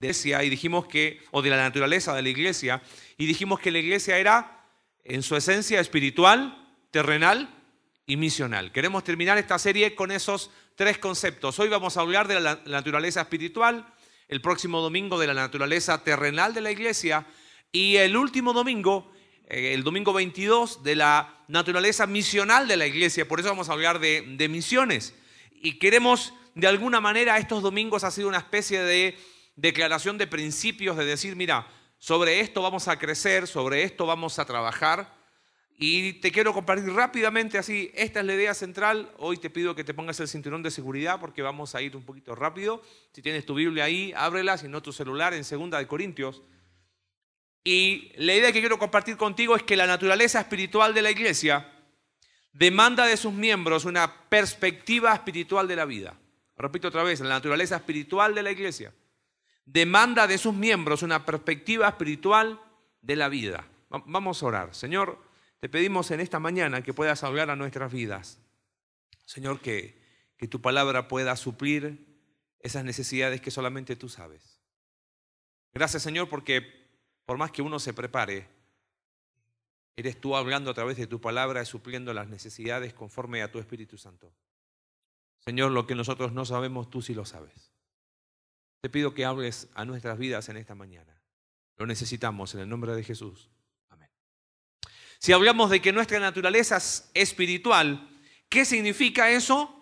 iglesia y dijimos que, o de la naturaleza de la iglesia, y dijimos que la iglesia era en su esencia espiritual, terrenal y misional. Queremos terminar esta serie con esos tres conceptos. Hoy vamos a hablar de la naturaleza espiritual, el próximo domingo de la naturaleza terrenal de la iglesia y el último domingo, eh, el domingo 22, de la naturaleza misional de la iglesia. Por eso vamos a hablar de, de misiones. Y queremos, de alguna manera, estos domingos ha sido una especie de declaración de principios, de decir, mira, sobre esto vamos a crecer, sobre esto vamos a trabajar. Y te quiero compartir rápidamente así, esta es la idea central. Hoy te pido que te pongas el cinturón de seguridad porque vamos a ir un poquito rápido. Si tienes tu Biblia ahí, ábrela, si no tu celular en Segunda de Corintios. Y la idea que quiero compartir contigo es que la naturaleza espiritual de la iglesia demanda de sus miembros una perspectiva espiritual de la vida. Repito otra vez, la naturaleza espiritual de la iglesia demanda de sus miembros una perspectiva espiritual de la vida. Vamos a orar. Señor, te pedimos en esta mañana que puedas hablar a nuestras vidas. Señor, que, que tu palabra pueda suplir esas necesidades que solamente tú sabes. Gracias, Señor, porque por más que uno se prepare, eres tú hablando a través de tu palabra y supliendo las necesidades conforme a tu Espíritu Santo. Señor, lo que nosotros no sabemos, tú sí lo sabes. Te pido que hables a nuestras vidas en esta mañana. Lo necesitamos en el nombre de Jesús. Si hablamos de que nuestra naturaleza es espiritual, ¿qué significa eso?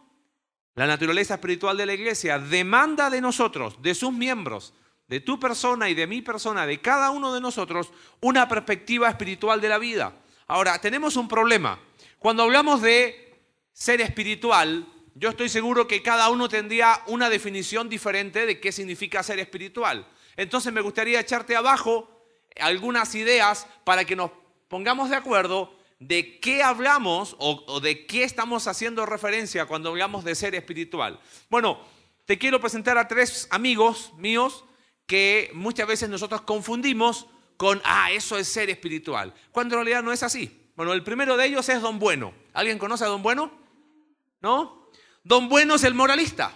La naturaleza espiritual de la iglesia demanda de nosotros, de sus miembros, de tu persona y de mi persona, de cada uno de nosotros, una perspectiva espiritual de la vida. Ahora, tenemos un problema. Cuando hablamos de ser espiritual, yo estoy seguro que cada uno tendría una definición diferente de qué significa ser espiritual. Entonces me gustaría echarte abajo algunas ideas para que nos pongamos de acuerdo de qué hablamos o, de qué estamos haciendo referencia cuando hablamos de ser espiritual. Bueno, te quiero presentar a tres amigos míos que muchas veces nosotros confundimos con, ah, eso es ser espiritual, cuando en realidad no es así. Bueno, el primero de ellos es Don Bueno. ¿Alguien conoce a Don Bueno? ¿No? Don Bueno es el moralista.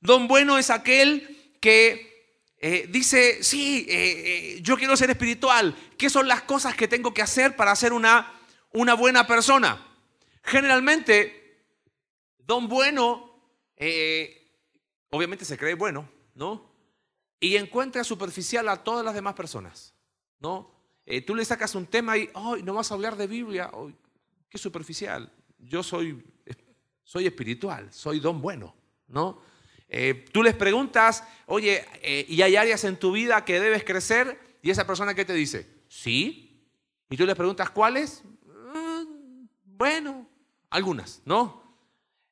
Don Bueno es aquel que eh, dice, sí, eh, eh, yo quiero ser espiritual. ¿Qué son las cosas que tengo que hacer para ser una, una buena persona? Generalmente, don bueno, obviamente se cree bueno, ¿no? Y encuentra superficial a todas las demás personas, ¿no? tú le sacas un tema y, hoy no vas a hablar de Biblia, oh, qué superficial. Yo soy, soy espiritual, soy don bueno, ¿no? Eh, tú les preguntas, oye, eh, ¿y hay áreas en tu vida que debes crecer? Y esa persona que te dice, sí. Y tú les preguntas, ¿cuáles? Mm, bueno, algunas, ¿no?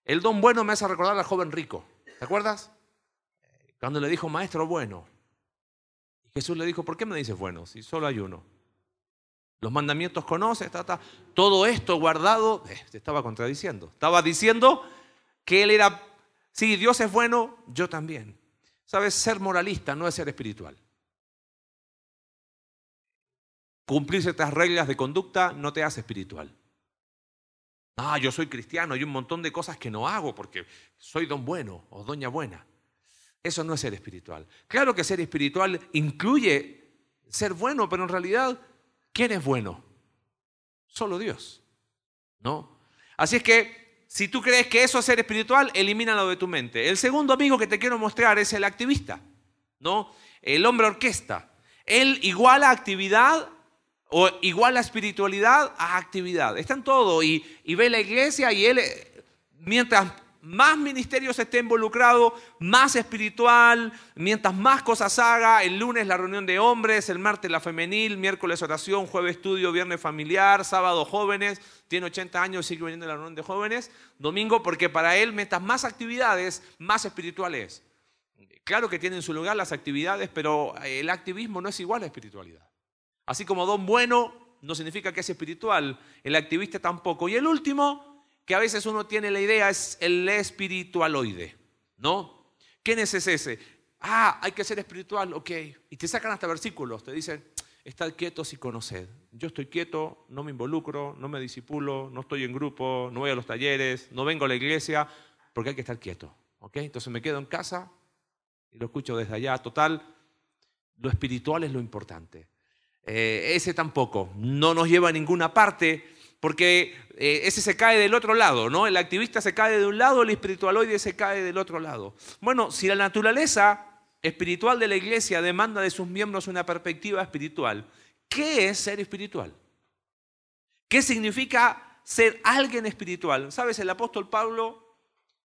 El don bueno me hace recordar al joven rico. ¿Te acuerdas? Cuando le dijo, maestro bueno. Jesús le dijo, ¿por qué me dices bueno si solo hay uno? Los mandamientos conoces, todo esto guardado, eh, te estaba contradiciendo. Estaba diciendo que él era Sí, Dios es bueno, yo también. Sabes, ser moralista no es ser espiritual. Cumplir ciertas reglas de conducta no te hace espiritual. Ah, yo soy cristiano, hay un montón de cosas que no hago porque soy don bueno o doña buena. Eso no es ser espiritual. Claro que ser espiritual incluye ser bueno, pero en realidad, ¿quién es bueno? Solo Dios. ¿No? Así es que si tú crees que eso es ser espiritual, elimínalo de tu mente. El segundo amigo que te quiero mostrar es el activista, ¿no? El hombre orquesta. Él iguala actividad o iguala espiritualidad a actividad. Está en todo y, y ve la iglesia y él, mientras más ministerios esté involucrado, más espiritual, mientras más cosas haga, el lunes la reunión de hombres, el martes la femenil, miércoles oración, jueves estudio, viernes familiar, sábado jóvenes, tiene 80 años sigue viniendo a la reunión de jóvenes, domingo porque para él mientras más actividades, más espiritual es. Claro que tienen su lugar las actividades, pero el activismo no es igual a espiritualidad. Así como don bueno no significa que es espiritual, el activista tampoco. Y el último que a veces uno tiene la idea es el espiritualoide, ¿no? ¿Quién es ese? Ah, hay que ser espiritual, ok. Y te sacan hasta versículos, te dicen, estad quietos y conoced. Yo estoy quieto, no me involucro, no me disipulo, no estoy en grupo, no voy a los talleres, no vengo a la iglesia, porque hay que estar quieto, ¿ok? Entonces me quedo en casa y lo escucho desde allá, total. lo espiritual es lo importante. Eh, ese tampoco, no nos lleva a ninguna parte, porque eh, ese se cae del otro lado, ¿no? El activista se cae de un lado, el espiritualoide se cae del otro lado. Bueno, si la naturaleza espiritual de la iglesia demanda de sus miembros una perspectiva espiritual, ¿qué es ser espiritual? ¿Qué significa ser alguien espiritual? ¿Sabes? El apóstol Pablo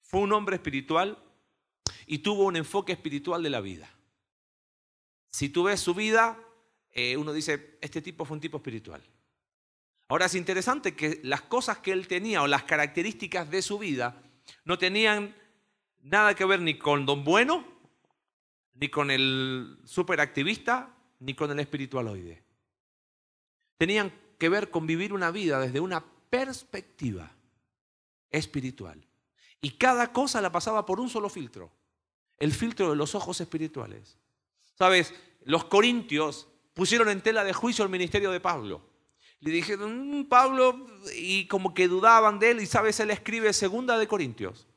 fue un hombre espiritual y tuvo un enfoque espiritual de la vida. Si tú ves su vida, eh, uno dice, este tipo fue un tipo espiritual. Ahora es interesante que las cosas que él tenía o las características de su vida no tenían nada que ver ni con don bueno, ni con el superactivista, ni con el espiritualoide. Tenían que ver con vivir una vida desde una perspectiva espiritual. Y cada cosa la pasaba por un solo filtro, el filtro de los ojos espirituales. Sabes, los corintios pusieron en tela de juicio el ministerio de Pablo. Le dijeron, mm, Pablo, y como que dudaban de él, y sabes, él escribe segunda de Corintios.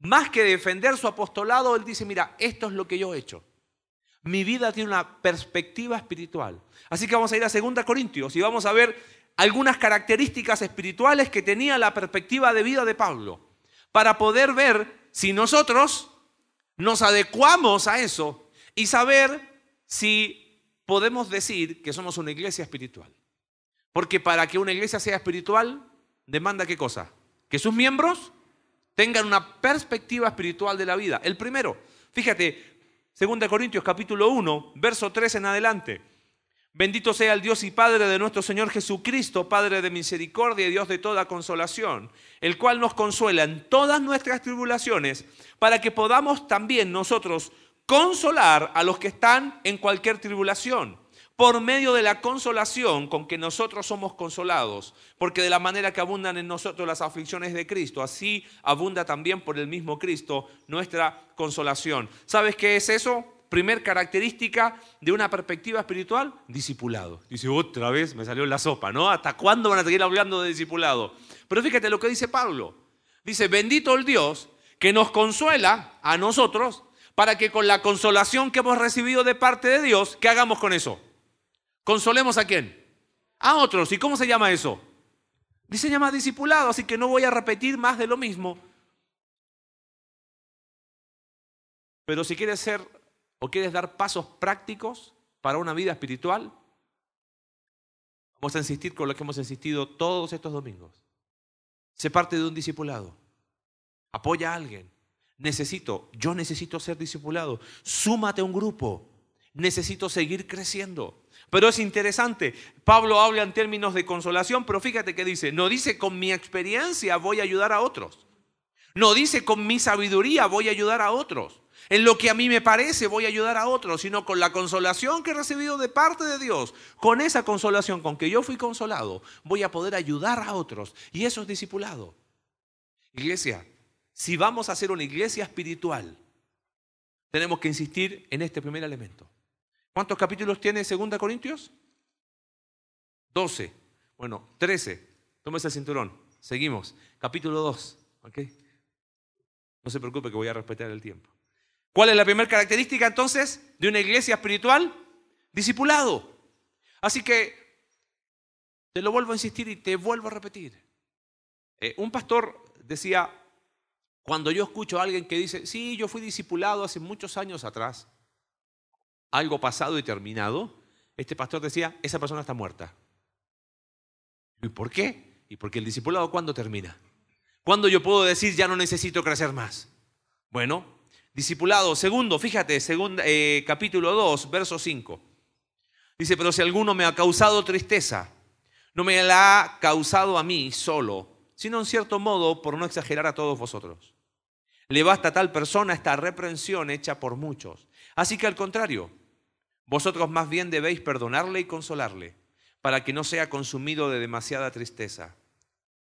Más que defender su apostolado, él dice, mira, esto es lo que yo he hecho. Mi vida tiene una perspectiva espiritual. Así que vamos a ir a segunda Corintios y vamos a ver algunas características espirituales que tenía la perspectiva de vida de Pablo, para poder ver si nosotros nos adecuamos a eso y saber si podemos decir que somos una iglesia espiritual. Porque para que una iglesia sea espiritual, demanda qué cosa? Que sus miembros tengan una perspectiva espiritual de la vida. El primero, fíjate, 2 Corintios capítulo 1, verso 3 en adelante. Bendito sea el Dios y Padre de nuestro Señor Jesucristo, Padre de misericordia y Dios de toda consolación, el cual nos consuela en todas nuestras tribulaciones, para que podamos también nosotros consolar a los que están en cualquier tribulación por medio de la consolación con que nosotros somos consolados, porque de la manera que abundan en nosotros las aflicciones de Cristo, así abunda también por el mismo Cristo nuestra consolación. ¿Sabes qué es eso? Primer característica de una perspectiva espiritual, discipulado. Dice, otra vez me salió la sopa, ¿no? ¿Hasta cuándo van a seguir hablando de discipulado? Pero fíjate lo que dice Pablo. Dice, bendito el Dios que nos consuela a nosotros para que con la consolación que hemos recibido de parte de Dios, ¿qué hagamos con eso? ¿Consolemos a quién? A otros. ¿Y cómo se llama eso? Dice llama discipulado, así que no voy a repetir más de lo mismo. Pero si quieres ser o quieres dar pasos prácticos para una vida espiritual, vamos a insistir con lo que hemos insistido todos estos domingos. Se parte de un discipulado. Apoya a alguien. Necesito, yo necesito ser discipulado. Súmate a un grupo. Necesito seguir creciendo. Pero es interesante, Pablo habla en términos de consolación, pero fíjate que dice, no dice con mi experiencia voy a ayudar a otros. No dice con mi sabiduría voy a ayudar a otros. En lo que a mí me parece voy a ayudar a otros, sino con la consolación que he recibido de parte de Dios. Con esa consolación con que yo fui consolado, voy a poder ayudar a otros. Y eso es discipulado. Iglesia, si vamos a ser una iglesia espiritual, tenemos que insistir en este primer elemento. ¿Cuántos capítulos tiene 2 Corintios? 12. Bueno, 13. Tómese el cinturón. Seguimos. Capítulo 2. No se preocupe que voy a respetar el tiempo. ¿Cuál es la primera característica entonces de una iglesia espiritual? Discipulado. Así que te lo vuelvo a insistir y te vuelvo a repetir. Eh, un pastor decía, cuando yo escucho a alguien que dice, sí, yo fui discipulado hace muchos años atrás, algo pasado y terminado, este pastor decía, esa persona está muerta. ¿Y por qué? Y porque el discipulado ¿cuándo termina? ¿Cuándo yo puedo decir ya no necesito crecer más? Bueno, discipulado, segundo, fíjate, segundo, eh, capítulo 2, verso 5. Dice, pero si alguno me ha causado tristeza, no me la ha causado a mí solo, sino en cierto modo por no exagerar a todos vosotros. Le basta a tal persona esta reprensión hecha por muchos. Así que al contrario, vosotros más bien debéis perdonarle y consolarle, para que no sea consumido de demasiada tristeza.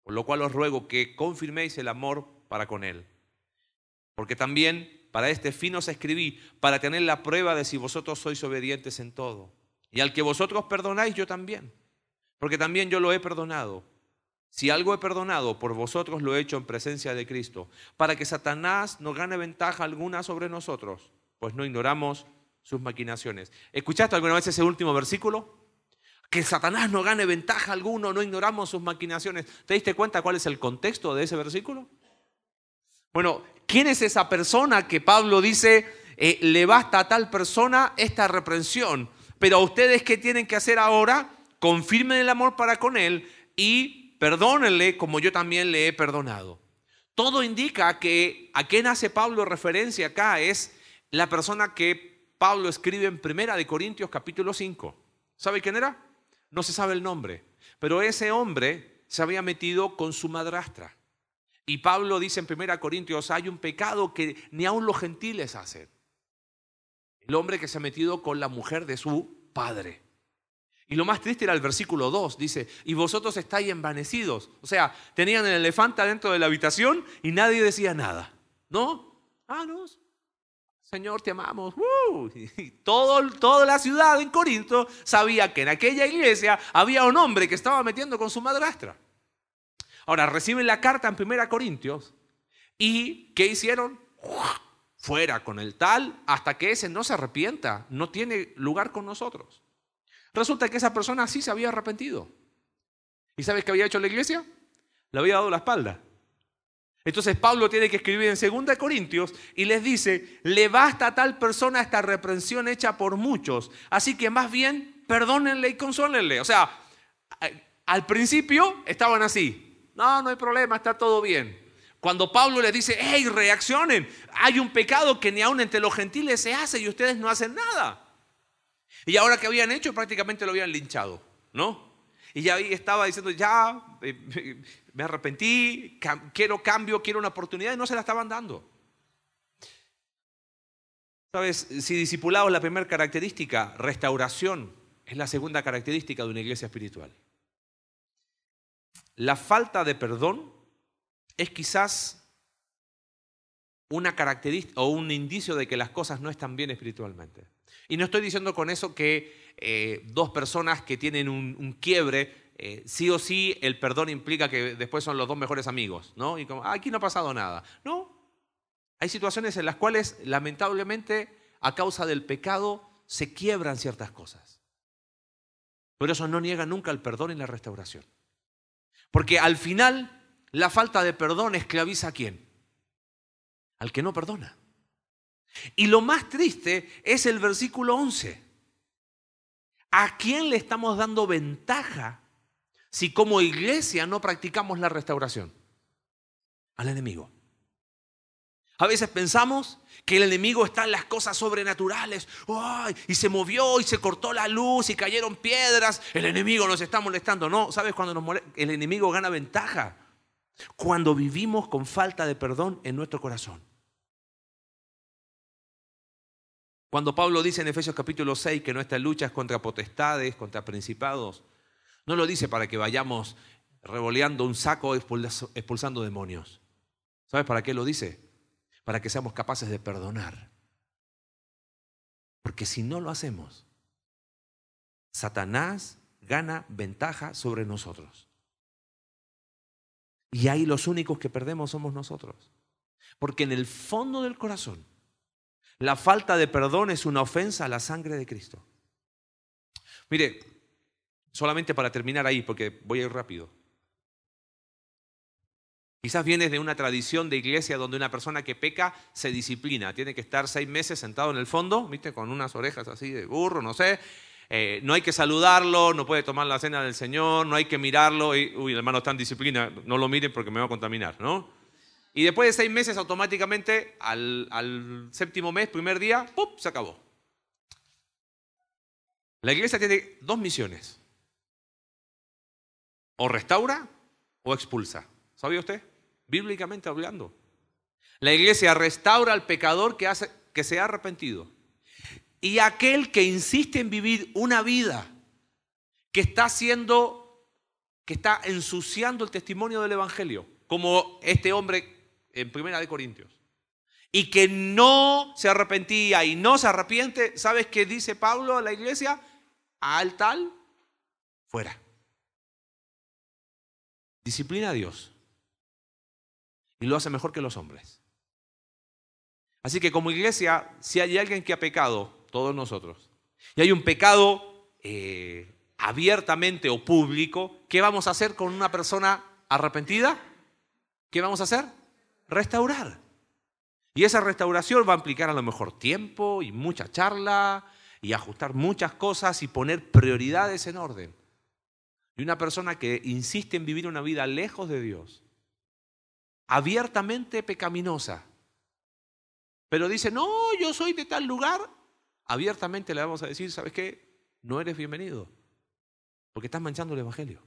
Por lo cual os ruego que confirméis el amor para con él. Porque también para este fin os escribí, para tener la prueba de si vosotros sois obedientes en todo. Y al que vosotros perdonáis, yo también. Porque también yo lo he perdonado. Si algo he perdonado, por vosotros lo he hecho en presencia de Cristo, para que Satanás no gane ventaja alguna sobre nosotros, pues no ignoramos sus maquinaciones. ¿Escuchaste alguna vez ese último versículo? Que Satanás no gane ventaja alguno, no ignoramos sus maquinaciones. ¿Te diste cuenta cuál es el contexto de ese versículo? Bueno, ¿quién es esa persona que Pablo dice, eh, le basta a tal persona esta reprensión? Pero a ustedes, ¿qué tienen que hacer ahora? Confirmen el amor para con él y perdónenle como yo también le he perdonado. Todo indica que a quién hace Pablo referencia acá es la persona que Pablo escribe en Primera de Corintios capítulo 5. ¿Sabe quién era? No se sabe el nombre, pero ese hombre se había metido con su madrastra. Y Pablo dice en Primera Corintios, hay un pecado que ni aun los gentiles hacen. El hombre que se ha metido con la mujer de su padre. Y lo más triste era el versículo 2, dice, y vosotros estáis envanecidos. O sea, tenían el elefante dentro de la habitación y nadie decía nada. ¿No? Ah, no. Señor, te amamos. ¡Uh! todo, toda la ciudad en Corinto sabía que en aquella iglesia había un hombre que estaba metiendo con su madrastra. Ahora, reciben la carta en Primera Corintios y ¿qué hicieron? Fuera con el tal hasta que ese no se arrepienta, no tiene lugar con nosotros. Resulta que esa persona sí se había arrepentido. ¿Y sabes qué había hecho la iglesia? Le había dado la espalda. Entonces Pablo tiene que escribir en 2 Corintios y les dice, le basta a tal persona esta reprensión hecha por muchos. Así que más bien perdónenle y consólenle. O sea, al principio estaban así. No, no hay problema, está todo bien. Cuando Pablo les dice, hey, reaccionen, hay un pecado que ni aun entre los gentiles se hace y ustedes no hacen nada. Y ahora que habían hecho, prácticamente lo habían linchado, ¿no? Y ya ahí estaba diciendo, ya, eh, me arrepentí, quiero cambio, quiero una oportunidad, y no se la estaban dando. ¿Sabes? Si discipulado la primera característica, restauración es la segunda característica de una iglesia espiritual. La falta de perdón es quizás una característica o un indicio de que las cosas no están bien espiritualmente. Y no estoy diciendo con eso que eh, dos personas que tienen un, quiebre, eh, sí o sí el perdón implica que después son los dos mejores amigos, ¿no? Y como, ah, aquí no ha pasado nada. No, hay situaciones en las cuales lamentablemente a causa del pecado se quiebran ciertas cosas. Pero eso no niega nunca el perdón y la restauración. Porque al final la falta de perdón esclaviza a quién? Al que no perdona. Y lo más triste es el versículo 11. ¿A quién le estamos dando ventaja si como iglesia no practicamos la restauración? Al enemigo. A veces pensamos que el enemigo está en las cosas sobrenaturales. y se movió y se cortó la luz y cayeron piedras. El enemigo nos está molestando. No, ¿sabes cuando nos El enemigo gana ventaja. Cuando vivimos con falta de perdón en nuestro corazón. Cuando Pablo dice en Efesios capítulo 6 que nuestra lucha es contra potestades, contra principados, no lo dice para que vayamos revoleando un saco expulsando demonios. ¿Sabes para qué lo dice? Para que seamos capaces de perdonar. Porque si no lo hacemos, Satanás gana ventaja sobre nosotros. Y ahí los únicos que perdemos somos nosotros. Porque en el fondo del corazón la falta de perdón es una ofensa a la sangre de Cristo. Mire, solamente para terminar ahí, porque voy a ir rápido. Quizás vienes de una tradición de iglesia donde una persona que peca se disciplina, tiene que estar seis meses sentado en el fondo, ¿viste? Con unas orejas así de burro, no sé. Eh, no hay que saludarlo, no puede tomar la cena del Señor, no hay que mirarlo. Y, uy, el hermano está en disciplina, no lo miren porque me va a contaminar, ¿no? Y después de seis meses, automáticamente, al, séptimo mes, primer día, ¡pum!, se acabó. La iglesia tiene dos misiones. O restaura o expulsa. ¿Sabía usted? Bíblicamente hablando. La iglesia restaura al pecador que, hace, que se ha arrepentido. Y aquel que insiste en vivir una vida que está haciendo, que está ensuciando el testimonio del Evangelio, como este hombre en Primera de Corintios, y que no se arrepentía y no se arrepiente, ¿sabes qué dice Pablo a la iglesia? Al tal, fuera. Disciplina a Dios. Y lo hace mejor que los hombres. Así que como iglesia, si hay alguien que ha pecado, todos nosotros. Y hay un pecado eh, abiertamente o público. ¿Qué vamos a hacer con una persona arrepentida? ¿Qué vamos a hacer? Restaurar. Y esa restauración va a implicar a lo mejor tiempo y mucha charla y ajustar muchas cosas y poner prioridades en orden. Y una persona que insiste en vivir una vida lejos de Dios, abiertamente pecaminosa, pero dice, no, yo soy de tal lugar, abiertamente le vamos a decir, ¿sabes qué? No eres bienvenido, porque estás manchando el Evangelio.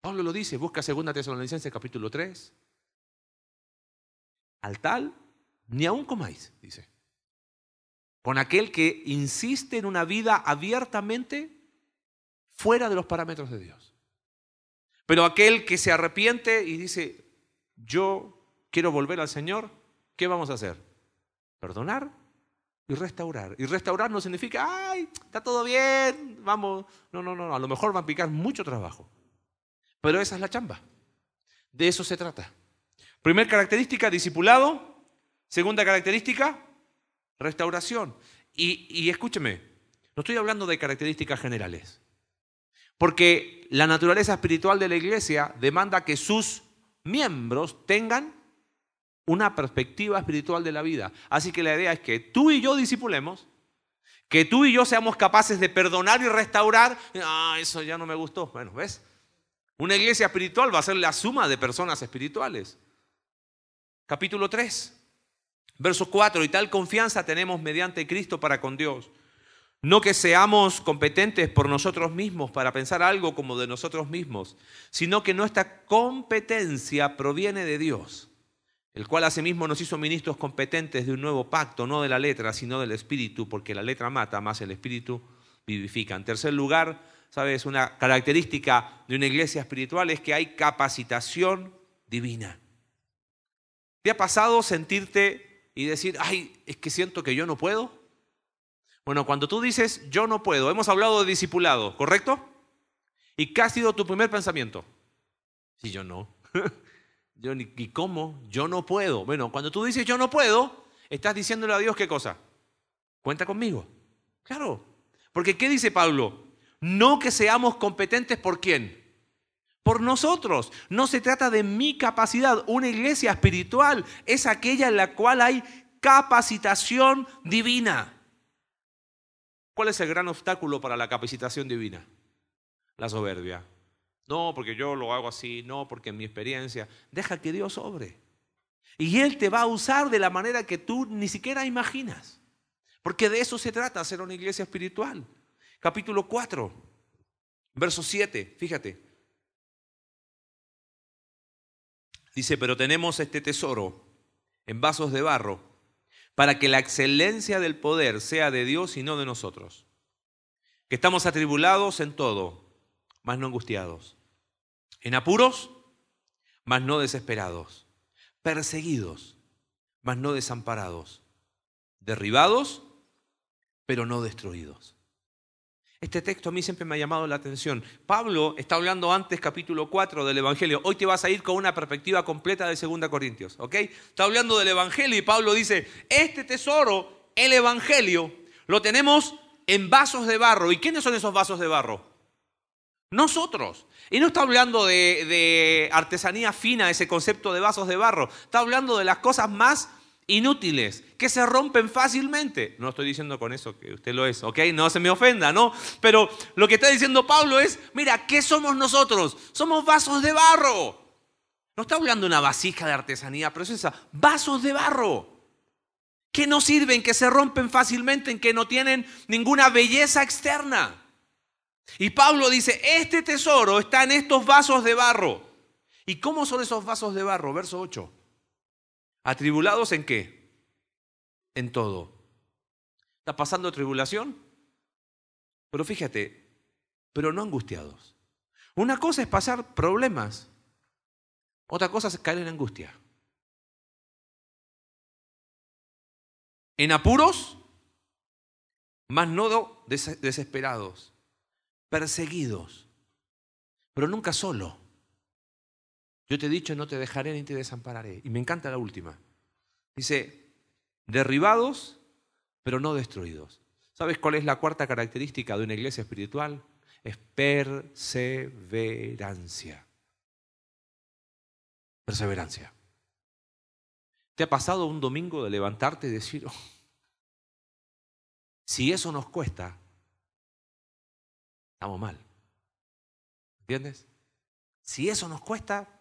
Pablo lo dice, busca 2 Tesalonicenses capítulo 3. Al tal, ni aún comáis, dice. Con aquel que insiste en una vida abiertamente fuera de los parámetros de Dios. Pero aquel que se arrepiente y dice, yo quiero volver al Señor, ¿qué vamos a hacer? Perdonar y restaurar. Y restaurar no significa, ay, está todo bien, vamos. No, no, no, a lo mejor va a picar mucho trabajo. Pero esa es la chamba. De eso se trata. Primera característica, discipulado. Segunda característica, restauración. Y, y escúcheme, no estoy hablando de características generales. Porque la naturaleza espiritual de la iglesia demanda que sus miembros tengan una perspectiva espiritual de la vida. Así que la idea es que tú y yo disipulemos, que tú y yo seamos capaces de perdonar y restaurar. Ah, eso ya no me gustó. Bueno, ¿ves? Una iglesia espiritual va a ser la suma de personas espirituales. Capítulo 3, verso 4. Y tal confianza tenemos mediante Cristo para con Dios. No que seamos competentes por nosotros mismos para pensar algo como de nosotros mismos, sino que nuestra competencia proviene de Dios, el cual asimismo nos hizo ministros competentes de un nuevo pacto, no de la letra, sino del espíritu, porque la letra mata, más el espíritu vivifica. En tercer lugar, sabes, una característica de una iglesia espiritual es que hay capacitación divina. ¿Te ha pasado sentirte y decir, ay, es que siento que yo no puedo? Bueno, cuando tú dices yo no puedo, hemos hablado de discipulado, ¿correcto? ¿Y qué ha sido tu primer pensamiento? Si yo no. yo ni, ¿Y cómo? Yo no puedo. Bueno, cuando tú dices yo no puedo, estás diciéndole a Dios qué cosa. Cuenta conmigo. Claro. Porque ¿qué dice Pablo? No que seamos competentes por quién. Por nosotros. No se trata de mi capacidad. Una iglesia espiritual es aquella en la cual hay capacitación divina. ¿Cuál es el gran obstáculo para la capacitación divina? La soberbia. No, porque yo lo hago así, no, porque en mi experiencia. Deja que Dios obre. Y Él te va a usar de la manera que tú ni siquiera imaginas. Porque de eso se trata, ser una iglesia espiritual. Capítulo 4, verso 7, fíjate. Dice, pero tenemos este tesoro en vasos de barro para que la excelencia del poder sea de Dios y no de nosotros. Que estamos atribulados en todo, mas no angustiados. En apuros, mas no desesperados. Perseguidos, mas no desamparados. Derribados, pero no destruidos. Este texto a mí siempre me ha llamado la atención. Pablo está hablando antes, capítulo 4 del Evangelio. Hoy te vas a ir con una perspectiva completa de 2 Corintios, ¿ok? Está hablando del Evangelio y Pablo dice, este tesoro, el Evangelio, lo tenemos en vasos de barro. ¿Y quiénes son esos vasos de barro? Nosotros. Y no está hablando de, de artesanía fina, ese concepto de vasos de barro. Está hablando de las cosas más inútiles, que se rompen fácilmente. No estoy diciendo con eso que usted lo es, ¿ok? No se me ofenda, ¿no? Pero lo que está diciendo Pablo es, mira, ¿qué somos nosotros? Somos vasos de barro. No está hablando de una vasija de artesanía preciosa, vasos de barro. Que no sirven, que se rompen fácilmente, en que no tienen ninguna belleza externa. Y Pablo dice, este tesoro está en estos vasos de barro. ¿Y cómo son esos vasos de barro? Verso 8. ¿Atribulados en qué? En todo. ¿Está pasando tribulación? Pero fíjate, pero no angustiados. Una cosa es pasar problemas, otra cosa es caer en angustia. En apuros, más no desesperados, perseguidos, pero nunca solo. Yo te he dicho, no te dejaré ni te desampararé. Y me encanta la última. Dice, derribados, pero no destruidos. ¿Sabes cuál es la cuarta característica de una iglesia espiritual? Es perseverancia. Perseverancia. ¿Te ha pasado un domingo de levantarte y decir, oh, si eso nos cuesta, estamos mal? ¿Entiendes? Si eso nos cuesta,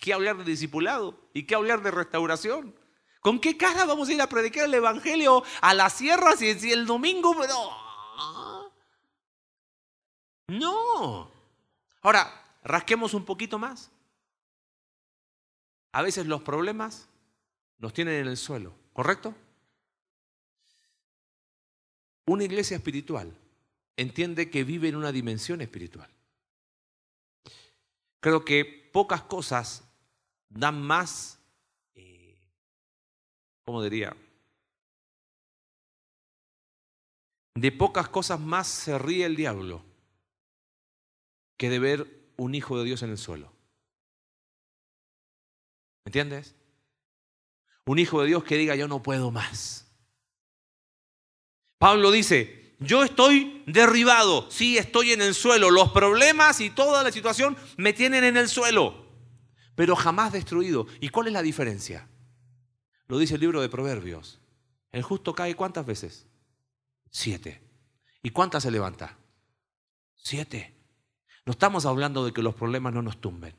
¿qué hablar de discipulado? ¿Y qué hablar de restauración? ¿Con qué cara vamos a ir a predicar el Evangelio a la sierra si, si el domingo... No. no. Ahora, rasquemos un poquito más. A veces los problemas nos tienen en el suelo, ¿correcto? Una iglesia espiritual entiende que vive en una dimensión espiritual. Creo que pocas cosas dan más, eh, ¿cómo diría? De pocas cosas más se ríe el diablo que de ver un hijo de Dios en el suelo. ¿Me entiendes? Un hijo de Dios que diga yo no puedo más. Pablo dice, yo estoy derribado, sí, estoy en el suelo, los problemas y toda la situación me tienen en el suelo, pero jamás destruido. ¿Y cuál es la diferencia? Lo dice el libro de Proverbios. El justo cae cuántas veces? Siete. ¿Y cuántas se levanta? Siete. No estamos hablando de que los problemas no nos tumben.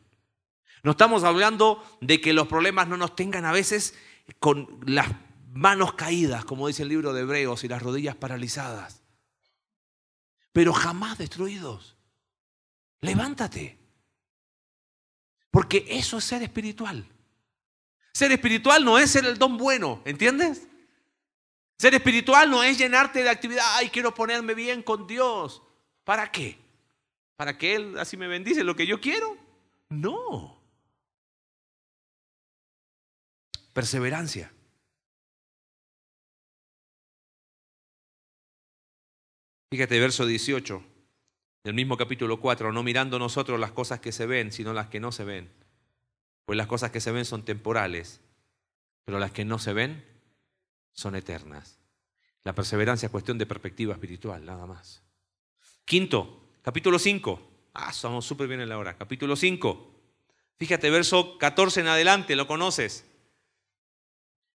No estamos hablando de que los problemas no nos tengan a veces con las manos caídas, como dice el libro de Hebreos, y las rodillas paralizadas, pero jamás destruidos. Levántate. Porque eso es ser espiritual. Ser espiritual no es ser el don bueno, ¿entiendes? Ser espiritual no es llenarte de actividad, ay, quiero ponerme bien con Dios. ¿Para qué? ¿Para que Él así me bendice lo que yo quiero? No. Perseverancia. Fíjate, verso 18 del mismo capítulo 4, no mirando nosotros las cosas que se ven, sino las que no se ven. Pues las cosas que se ven son temporales, pero las que no se ven son eternas. La perseverancia es cuestión de perspectiva espiritual, nada más. Quinto, capítulo 5. Ah, estamos súper bien en la hora. Capítulo 5. Fíjate, verso 14 en adelante, lo conoces.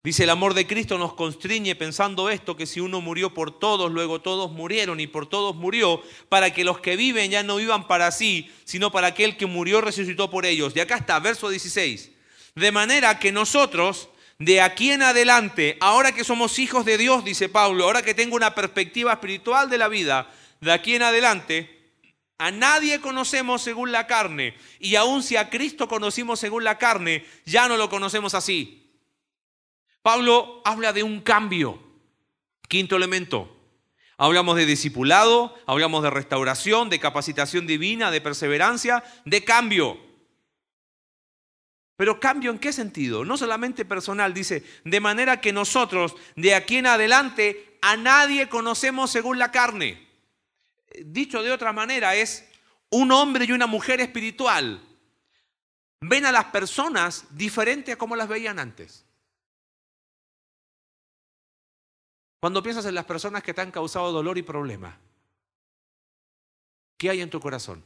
Dice, el amor de Cristo nos constriñe pensando esto, que si uno murió por todos, luego todos murieron y por todos murió, para que los que viven ya no vivan para sí, sino para aquel que murió resucitó por ellos. Y acá está, verso 16. De manera que nosotros, de aquí en adelante, ahora que somos hijos de Dios, dice Pablo, ahora que tengo una perspectiva espiritual de la vida, de aquí en adelante, a nadie conocemos según la carne, y aun si a Cristo conocimos según la carne, ya no lo conocemos así. Pablo habla de un cambio. Quinto elemento. Hablamos de discipulado, hablamos de restauración, de capacitación divina, de perseverancia, de cambio. Pero cambio en qué sentido? No solamente personal, dice, de manera que nosotros de aquí en adelante a nadie conocemos según la carne. Dicho de otra manera, es un hombre y una mujer espiritual. Ven a las personas diferente a como las veían antes. Cuando piensas en las personas que te han causado dolor y problema, ¿qué hay en tu corazón?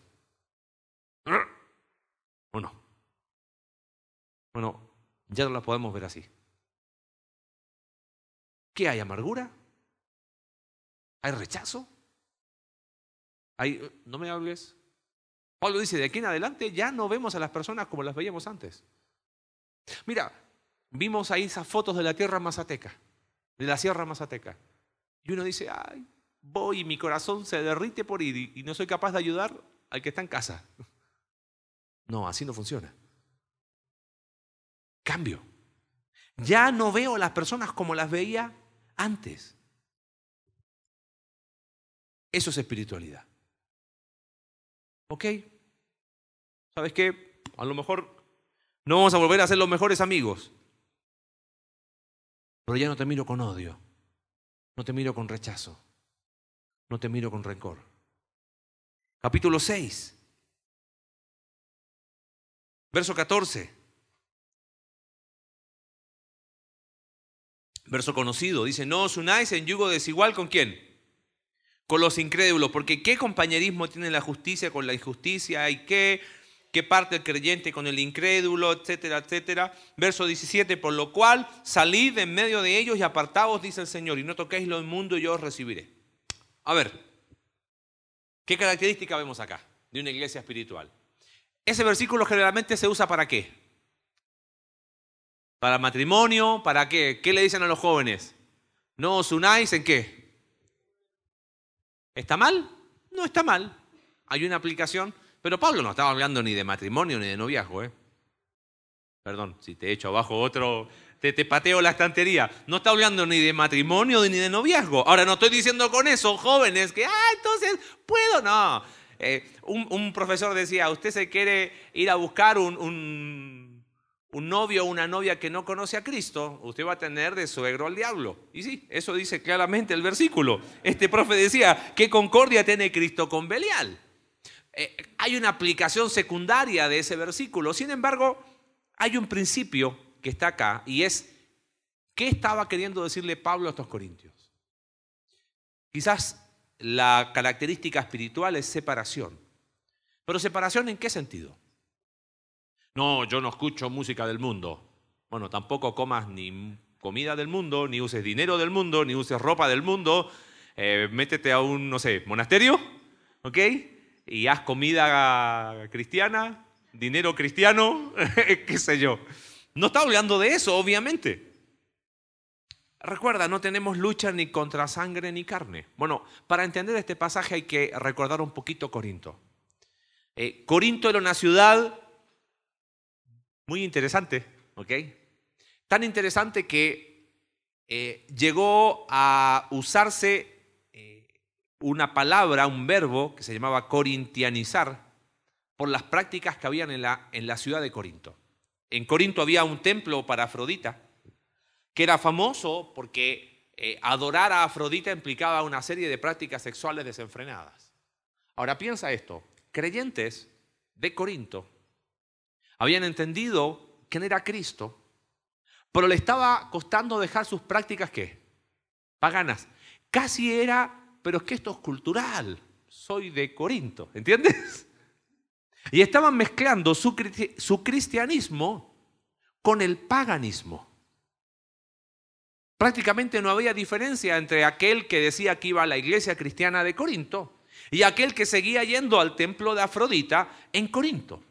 ¿O no? Bueno, ya no la podemos ver así. ¿Qué hay? ¿Amargura? ¿Hay rechazo? ¿Hay, no me hables. Pablo dice, de aquí en adelante ya no vemos a las personas como las veíamos antes. Mira, vimos ahí esas fotos de la tierra mazateca de la Sierra Mazateca. Y uno dice, ay, voy y mi corazón se derrite por ir y no soy capaz de ayudar al que está en casa. No, así no funciona. Cambio. Ya no veo a las personas como las veía antes. Eso es espiritualidad. ¿Ok? ¿Sabes qué? A lo mejor no vamos a volver a ser los mejores amigos, pero ya no te miro con odio, no te miro con rechazo, no te miro con rencor. Capítulo 6, verso 14. Verso conocido, dice, no os unáis en yugo desigual con quién? Con los incrédulos, porque ¿qué compañerismo tiene la justicia con la injusticia? ¿Y qué, qué parte el creyente con el incrédulo, etcétera, etcétera? Verso 17, por lo cual salid en medio de ellos y apartaos, dice el Señor, y no toquéis lo inmundo y yo os recibiré. A ver, ¿qué característica vemos acá de una iglesia espiritual? Ese versículo generalmente se usa para qué? ¿Para matrimonio? ¿Para qué? ¿Qué le dicen a los jóvenes? ¿No os unáis en qué? ¿Está mal? No está mal. Hay una aplicación. Pero Pablo no estaba hablando ni de matrimonio ni de noviazgo, ¿eh? Perdón, si te echo abajo otro, te, te, pateo la estantería. No está hablando ni de matrimonio ni de noviazgo. Ahora, no estoy diciendo con eso, jóvenes, que, ah, entonces, puedo. No. Eh, un, un, profesor decía, usted se quiere ir a buscar un, un un novio o una novia que no conoce a Cristo, usted va a tener de suegro al diablo. Y sí, eso dice claramente el versículo. Este profe decía, ¿qué concordia tiene Cristo con Belial? Eh, hay una aplicación secundaria de ese versículo. Sin embargo, hay un principio que está acá y es, ¿qué estaba queriendo decirle Pablo a estos corintios? Quizás la característica espiritual es separación. Pero separación en qué sentido? No, yo no escucho música del mundo. Bueno, tampoco comas ni comida del mundo, ni uses dinero del mundo, ni uses ropa del mundo. Eh, métete a un, no sé, monasterio, ¿ok? Y haz comida cristiana, dinero cristiano, qué sé yo. No está hablando de eso, obviamente. Recuerda, no tenemos lucha ni contra sangre ni carne. Bueno, para entender este pasaje hay que recordar un poquito Corinto. Eh, Corinto era una ciudad muy interesante, ¿ok? Tan interesante que eh, llegó a usarse una palabra, un verbo que se llamaba corintianizar por las prácticas que habían en la, en la ciudad de Corinto. En Corinto había un templo para Afrodita que era famoso porque eh, adorar a Afrodita implicaba una serie de prácticas sexuales desenfrenadas. Ahora piensa esto, creyentes de Corinto habían entendido quién era Cristo, pero le estaba costando dejar sus prácticas ¿qué? Paganas. Casi era, pero es que esto es cultural. Soy de Corinto, ¿entiendes? Y estaban mezclando su, su cristianismo con el paganismo. Prácticamente no había diferencia entre aquel que decía que iba a la iglesia cristiana de Corinto y aquel que seguía yendo al templo de Afrodita en Corinto.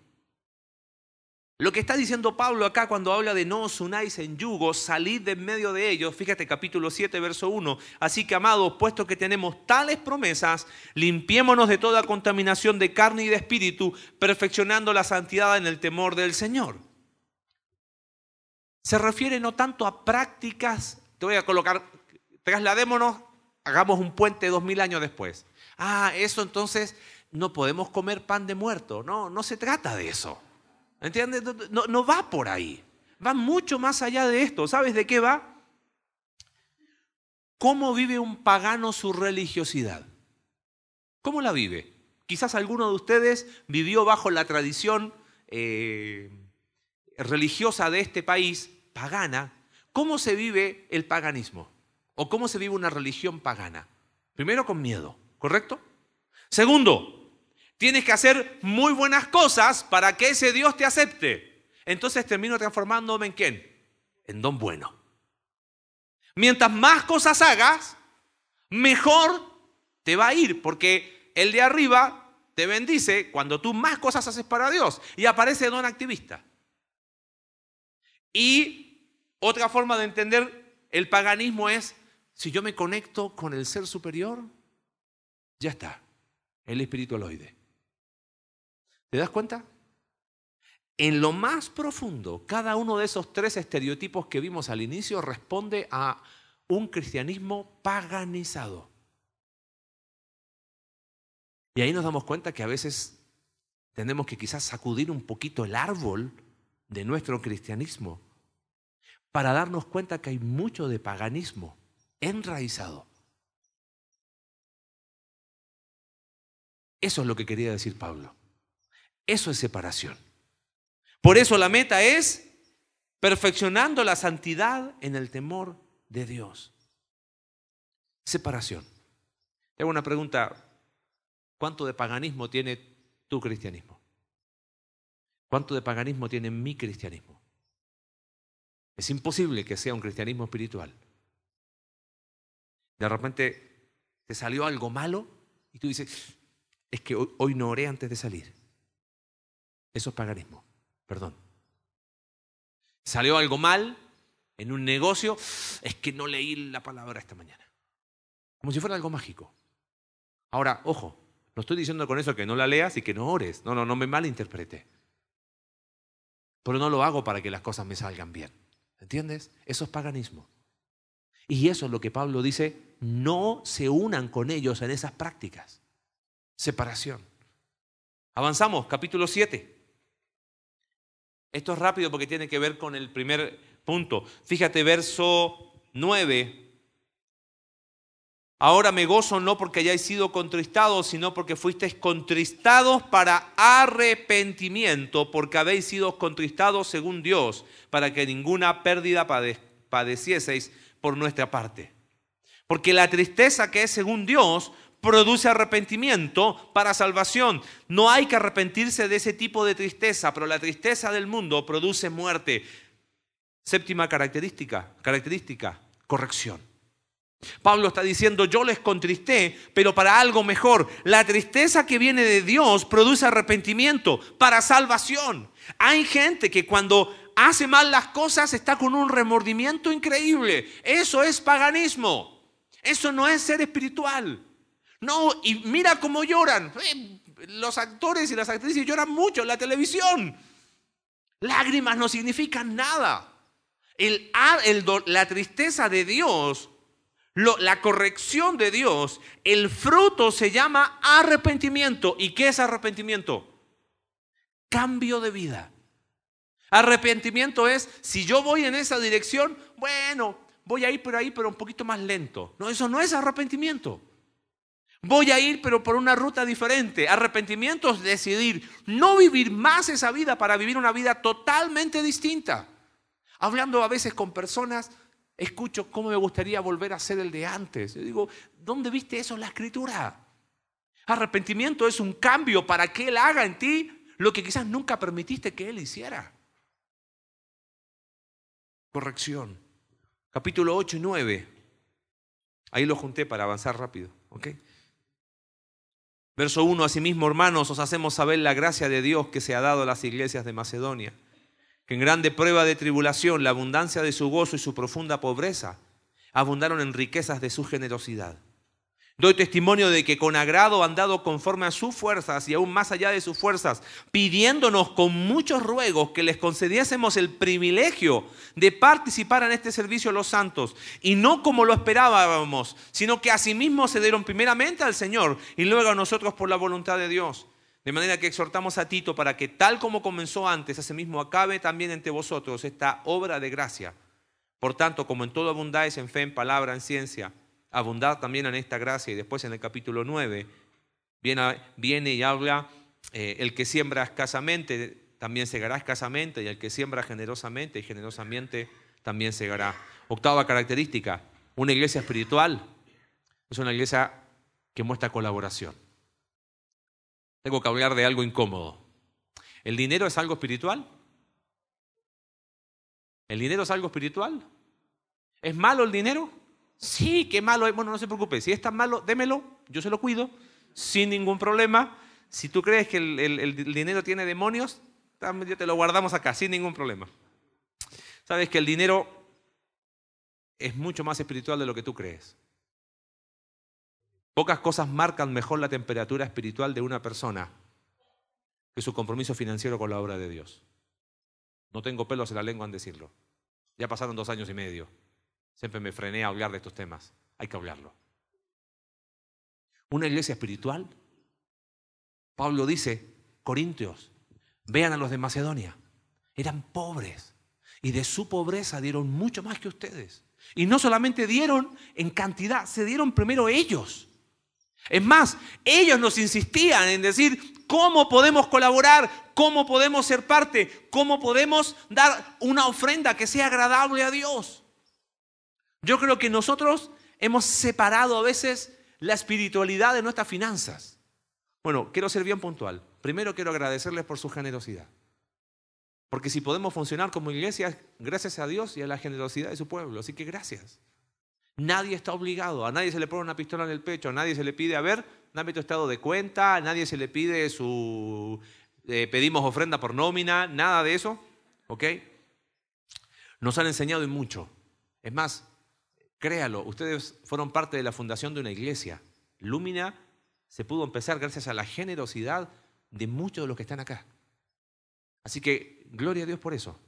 Lo que está diciendo Pablo acá cuando habla de no os unáis en yugo, salid de en medio de ellos, fíjate capítulo 7, verso 1. Así que, amados, puesto que tenemos tales promesas, limpiémonos de toda contaminación de carne y de espíritu, perfeccionando la santidad en el temor del Señor. Se refiere no tanto a prácticas, te voy a colocar, trasladémonos, hagamos un puente dos mil años después. Ah, eso entonces no podemos comer pan de muerto. No, no se trata de eso. ¿Entiendes? No, no va por ahí. Va mucho más allá de esto. ¿Sabes de qué va? ¿Cómo vive un pagano su religiosidad? ¿Cómo la vive? Quizás alguno de ustedes vivió bajo la tradición eh, religiosa de este país, pagana. ¿Cómo se vive el paganismo? ¿O cómo se vive una religión pagana? Primero con miedo, ¿correcto? Segundo, Tienes que hacer muy buenas cosas para que ese Dios te acepte. Entonces termino transformándome en quién? En don bueno. Mientras más cosas hagas, mejor te va a ir, porque el de arriba te bendice cuando tú más cosas haces para Dios y aparece don activista. Y otra forma de entender el paganismo es, si yo me conecto con el ser superior, ya está, el espiritualoide. ¿Te das cuenta? En lo más profundo, cada uno de esos tres estereotipos que vimos al inicio responde a un cristianismo paganizado. Y ahí nos damos cuenta que a veces tenemos que quizás sacudir un poquito el árbol de nuestro cristianismo para darnos cuenta que hay mucho de paganismo enraizado. Eso es lo que quería decir Pablo. Eso es separación. Por eso la meta es perfeccionando la santidad en el temor de Dios. Separación. Te hago una pregunta. ¿Cuánto de paganismo tiene tu cristianismo? ¿Cuánto de paganismo tiene mi cristianismo? Es imposible que sea un cristianismo espiritual. De repente te salió algo malo y tú dices, es que hoy no oré antes de salir. Eso es paganismo, perdón. Salió algo mal en un negocio, es que no leí la palabra esta mañana. Como si fuera algo mágico. Ahora, ojo, no estoy diciendo con eso que no la leas y que no ores. No, no, no me malinterprete. Pero no lo hago para que las cosas me salgan bien. ¿Entiendes? Eso es paganismo. Y eso es lo que Pablo dice, no se unan con ellos en esas prácticas. Separación. Avanzamos, capítulo 7. Esto es rápido porque tiene que ver con el primer punto. Fíjate, verso 9. Ahora me gozo no porque hayáis sido contristados, sino porque fuisteis contristados para arrepentimiento, porque habéis sido contristados según Dios, para que ninguna pérdida padecieseis por nuestra parte. Porque la tristeza que es según Dios produce arrepentimiento para salvación. No hay que arrepentirse de ese tipo de tristeza, pero la tristeza del mundo produce muerte. Séptima característica, característica, corrección. Pablo está diciendo, yo les contristé, pero para algo mejor. La tristeza que viene de Dios produce arrepentimiento para salvación. Hay gente que cuando hace mal las cosas está con un remordimiento increíble. Eso es paganismo. Eso no es ser espiritual. No, y mira cómo lloran. Eh, los actores y las actrices lloran mucho en la televisión. Lágrimas no significan nada. la tristeza de Dios la corrección de Dios, el fruto se llama arrepentimiento. ¿Y qué es arrepentimiento? Cambio de vida. Arrepentimiento es, si yo voy en esa dirección, bueno, voy a ir por ahí, pero un poquito más lento. No, eso no es arrepentimiento. Voy a ir, pero por una ruta diferente. Arrepentimiento es decidir no vivir más esa vida para vivir una vida totalmente distinta. Hablando a veces con personas escucho cómo me gustaría volver a ser el de antes. Yo digo, ¿dónde viste eso en la escritura? Arrepentimiento es un cambio para que Él haga en ti lo que quizás nunca permitiste que Él hiciera. Corrección. Capítulo 8 y 9. Ahí lo junté para avanzar rápido. ¿ok? Verso 1, asimismo, hermanos, os hacemos saber la gracia de Dios que se ha dado a las iglesias de Macedonia que en grande prueba de tribulación, la abundancia de su gozo y su profunda pobreza abundaron en riquezas de su generosidad. Doy testimonio de que con agrado han dado conforme a sus fuerzas y aún más allá de sus fuerzas, pidiéndonos con muchos ruegos que les concediésemos el privilegio de participar en este servicio a los santos, y no como lo esperábamos, sino que asimismo se dieron primeramente al Señor y luego a nosotros por la voluntad de Dios de manera que exhortamos a Tito para que tal como comenzó antes, asimismo acabe también entre vosotros esta obra de gracia. Por tanto, como en todo abundáis en fe, en palabra, en ciencia, abundad también en esta gracia. Y después en el capítulo 9 viene, viene y habla, eh, el que siembra escasamente, también segará escasamente, y el que siembra generosamente y generosamente también segará. Octava característica, una iglesia espiritual es una iglesia que muestra colaboración. Tengo que hablar de algo incómodo. ¿El dinero es algo espiritual? ¿El dinero es algo espiritual? ¿Es malo el dinero? Sí, qué malo es. Bueno, no se preocupe. Si es tan malo, démelo, yo se lo cuido, sin ningún problema. Si tú crees que el, dinero tiene demonios, también te lo guardamos acá, sin ningún problema. Sabes que el dinero es mucho más espiritual de lo que tú crees. Pocas cosas marcan mejor la temperatura espiritual de una persona que su compromiso financiero con la obra de Dios. No tengo pelos en la lengua en decirlo. Ya pasaron dos años y medio. Siempre me frené a hablar de estos temas. Hay que hablarlo. Una iglesia espiritual. Pablo dice, Corintios, vean a los de Macedonia. Eran pobres y de su pobreza dieron mucho más que ustedes. Y no solamente dieron en cantidad, se dieron primero ellos. Es más, ellos nos insistían en decir cómo podemos colaborar, cómo podemos ser parte, cómo podemos dar una ofrenda que sea agradable a Dios. Yo creo que nosotros hemos separado a veces la espiritualidad de nuestras finanzas. Bueno, quiero ser bien puntual. Primero quiero agradecerles por su generosidad. Porque si podemos funcionar como iglesia, gracias a Dios y a la generosidad de su pueblo. Así que gracias. Nadie está obligado, a nadie se le pone una pistola en el pecho, a nadie se le pide, a ver, dame tu estado de cuenta, a nadie se le pide su, eh, pedimos ofrenda por nómina, nada de eso, ¿ok? Nos han enseñado y mucho. Es más, créalo, ustedes fueron parte de la fundación de una iglesia. Lúmina se pudo empezar gracias a la generosidad de muchos de los que están acá. Así que, gloria a Dios por eso.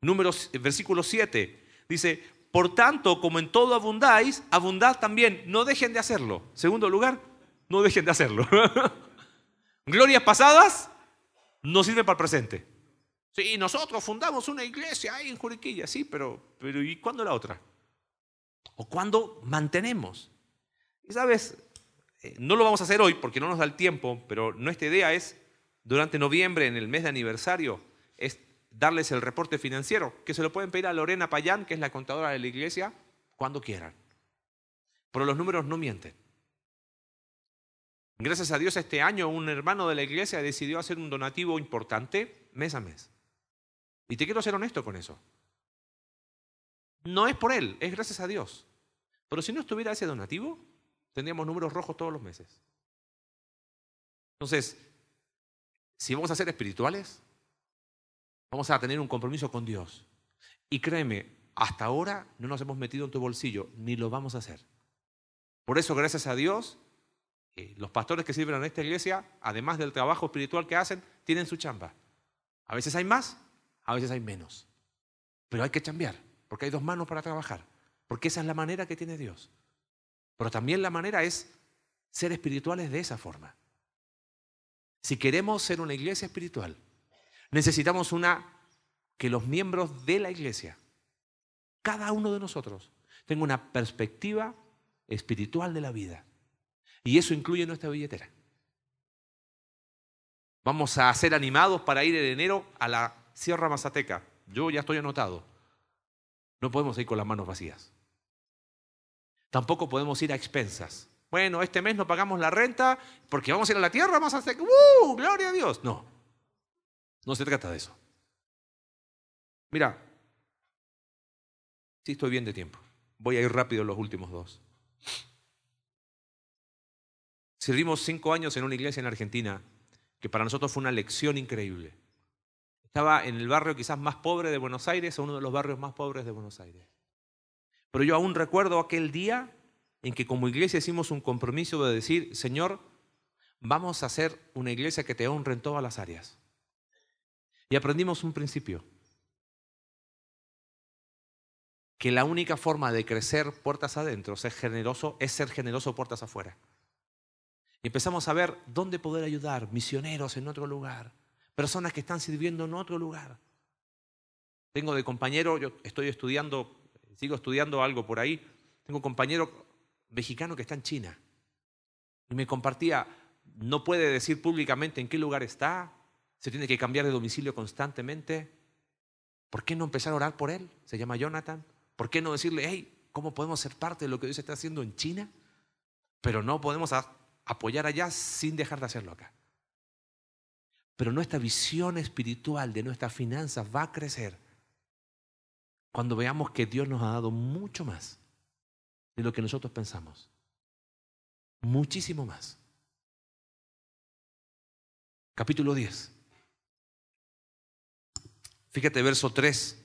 Números, versículo 7, dice, por tanto, como en todo abundáis, abundad también. No dejen de hacerlo. Segundo lugar, no dejen de hacerlo. Glorias pasadas no sirven para el presente. Sí, nosotros fundamos una iglesia ahí en Juriquilla, sí, pero, pero ¿y cuándo la otra? ¿O cuándo mantenemos? Y sabes, eh, no lo vamos a hacer hoy porque no nos da el tiempo, pero nuestra idea es, durante noviembre, en el mes de aniversario, es darles el reporte financiero, que se lo pueden pedir a Lorena Payán, que es la contadora de la iglesia, cuando quieran. Pero los números no mienten. Gracias a Dios este año un hermano de la iglesia decidió hacer un donativo importante mes a mes. Y te quiero ser honesto con eso. No es por él, es gracias a Dios. Pero si no estuviera ese donativo, tendríamos números rojos todos los meses. Entonces, si vamos a ser espirituales, Vamos a tener un compromiso con Dios. Y créeme, hasta ahora no nos hemos metido en tu bolsillo, ni lo vamos a hacer. Por eso, gracias a Dios, eh, los pastores que sirven en esta iglesia, además del trabajo espiritual que hacen, tienen su chamba. A veces hay más, a veces hay menos. Pero hay que chambear, porque hay dos manos para trabajar. Porque esa es la manera que tiene Dios. Pero también la manera es ser espirituales de esa forma. Si queremos ser una iglesia espiritual, Necesitamos una que los miembros de la iglesia, cada uno de nosotros, tenga una perspectiva espiritual de la vida. Y eso incluye nuestra billetera. Vamos a ser animados para ir en enero a la Sierra Mazateca. Yo ya estoy anotado. No podemos ir con las manos vacías. Tampoco podemos ir a expensas. Bueno, este mes no pagamos la renta porque vamos a ir a la tierra Mazateca. ¡Uh! ¡Gloria a Dios! No. No se trata de eso. Mira, sí estoy bien de tiempo. Voy a ir rápido los últimos dos. Servimos cinco años en una iglesia en Argentina que para nosotros fue una lección increíble. Estaba en el barrio quizás más pobre de Buenos Aires, o uno de los barrios más pobres de Buenos Aires. Pero yo aún recuerdo aquel día en que como iglesia hicimos un compromiso de decir, Señor, vamos a hacer una iglesia que te honre en todas las áreas. Y aprendimos un principio. Que la única forma de crecer puertas adentro, ser generoso, es ser generoso puertas afuera. Y empezamos a ver dónde poder ayudar, misioneros en otro lugar, personas que están sirviendo en otro lugar. Tengo de compañero, yo estoy estudiando, sigo estudiando algo por ahí, tengo un compañero mexicano que está en China. Y me compartía, no puede decir públicamente en qué lugar está, se tiene que cambiar de domicilio constantemente. ¿Por qué no empezar a orar por él? Se llama Jonathan. ¿Por qué no decirle, hey, ¿cómo podemos ser parte de lo que Dios está haciendo en China? Pero no podemos apoyar allá sin dejar de hacerlo acá. Pero nuestra visión espiritual de nuestras finanzas va a crecer cuando veamos que Dios nos ha dado mucho más de lo que nosotros pensamos. Muchísimo más. Capítulo 10. Fíjate verso 3.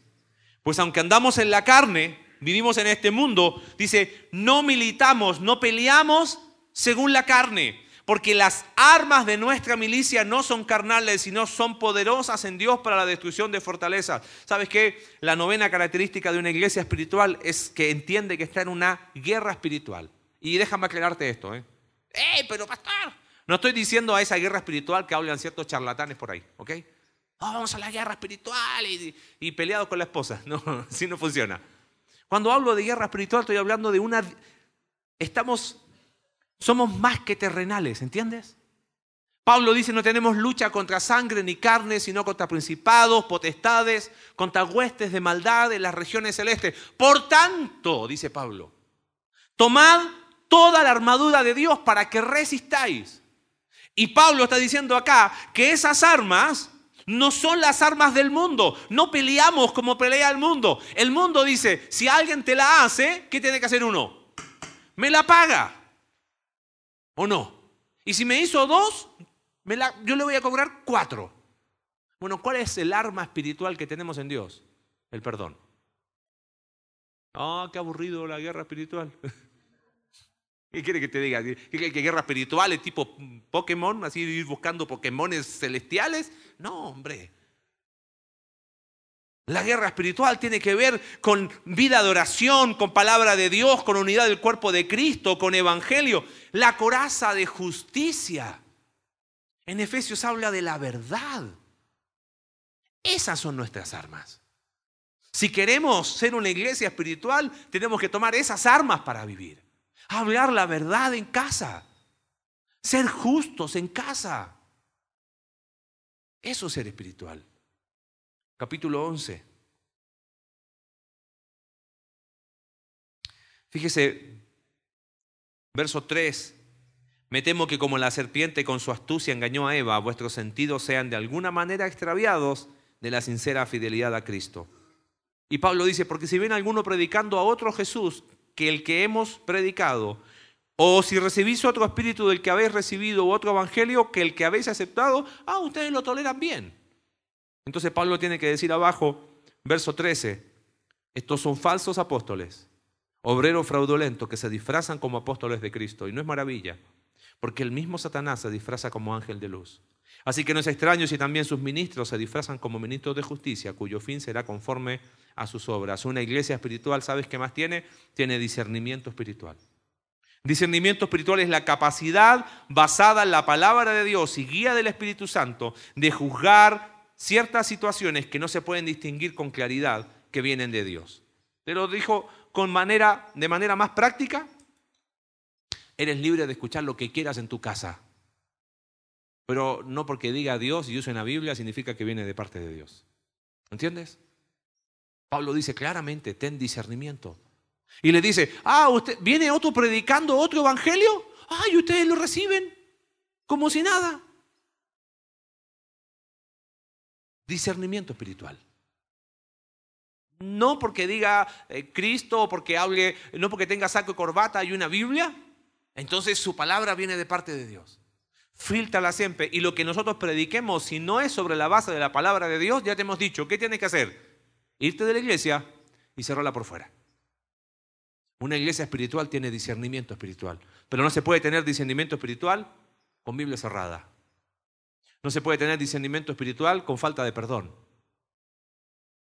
Pues aunque andamos en la carne, vivimos en este mundo, dice, no militamos, no peleamos según la carne, porque las armas de nuestra milicia no son carnales, sino son poderosas en Dios para la destrucción de fortalezas. ¿Sabes qué? La novena característica de una iglesia espiritual es que entiende que está en una guerra espiritual. Y déjame aclararte esto, ¿eh? ¡Ey, pero pastor! No estoy diciendo a esa guerra espiritual que hablan ciertos charlatanes por ahí, ¿ok? vamos a la guerra espiritual y, y peleado con la esposa. No, así no funciona. Cuando hablo de guerra espiritual estoy hablando de una... Estamos, somos más que terrenales, ¿entiendes? Pablo dice, no tenemos lucha contra sangre ni carne, sino contra principados, potestades, contra huestes de maldad en las regiones celestes. Por tanto, dice Pablo, tomad toda la armadura de Dios para que resistáis. Y Pablo está diciendo acá que esas armas no son las armas del mundo. No peleamos como pelea el mundo. El mundo dice, si alguien te la hace, ¿qué tiene que hacer uno? Me la paga. ¿O no? Y si me hizo dos, yo le voy a cobrar cuatro. Bueno, ¿cuál es el arma espiritual que tenemos en Dios? El perdón. Ah, qué aburrido la guerra espiritual. ¿Qué quiere que te diga? ¿Que, guerra espiritual es tipo Pokémon? ¿Así ir buscando Pokémones celestiales? No, hombre. La guerra espiritual tiene que ver con vida de oración, con palabra de Dios, con unidad del cuerpo de Cristo, con evangelio. La coraza de justicia. En Efesios habla de la verdad. Esas son nuestras armas. Si queremos ser una iglesia espiritual, tenemos que tomar esas armas para vivir. Hablar la verdad en casa. Ser justos en casa. Eso es ser espiritual. Capítulo 11. Fíjese, verso 3. Me temo que como la serpiente con su astucia engañó a Eva, vuestros sentidos sean de alguna manera extraviados de la sincera fidelidad a Cristo. Y Pablo dice, porque si ven alguno predicando a otro Jesús que el que hemos predicado, o si recibís otro espíritu del que habéis recibido, u otro evangelio que el que habéis aceptado, ah, ustedes lo toleran bien. Entonces Pablo tiene que decir abajo, verso 13, estos son falsos apóstoles, obreros fraudulentos que se disfrazan como apóstoles de Cristo. Y no es maravilla, porque el mismo Satanás se disfraza como ángel de luz. Así que no es extraño si también sus ministros se disfrazan como ministros de justicia, cuyo fin será conforme a sus obras. Una iglesia espiritual, ¿sabes qué más tiene? Tiene discernimiento espiritual. Discernimiento espiritual es la capacidad basada en la palabra de Dios y guía del Espíritu Santo de juzgar ciertas situaciones que no se pueden distinguir con claridad que vienen de Dios. Te lo dijo con manera, de manera más práctica, Eres libre de escuchar lo que quieras en tu casa. Pero no porque diga Dios y use la Biblia significa que viene de parte de Dios. ¿Entiendes? Pablo dice claramente, ten discernimiento. Y le dice, ah, usted, viene otro predicando otro evangelio. Ay, ustedes lo reciben como si nada. Discernimiento espiritual. No porque diga eh, Cristo porque hable, no porque tenga saco y corbata y una Biblia, entonces su palabra viene de parte de Dios. Filtrala siempre. Y lo que nosotros prediquemos, si no es sobre la base de la palabra de Dios, ya te hemos dicho, ¿qué tienes que hacer? Irte de la iglesia y cerrarla por fuera. Una iglesia espiritual tiene discernimiento espiritual. Pero no se puede tener discernimiento espiritual con Biblia cerrada. No se puede tener discernimiento espiritual con falta de perdón.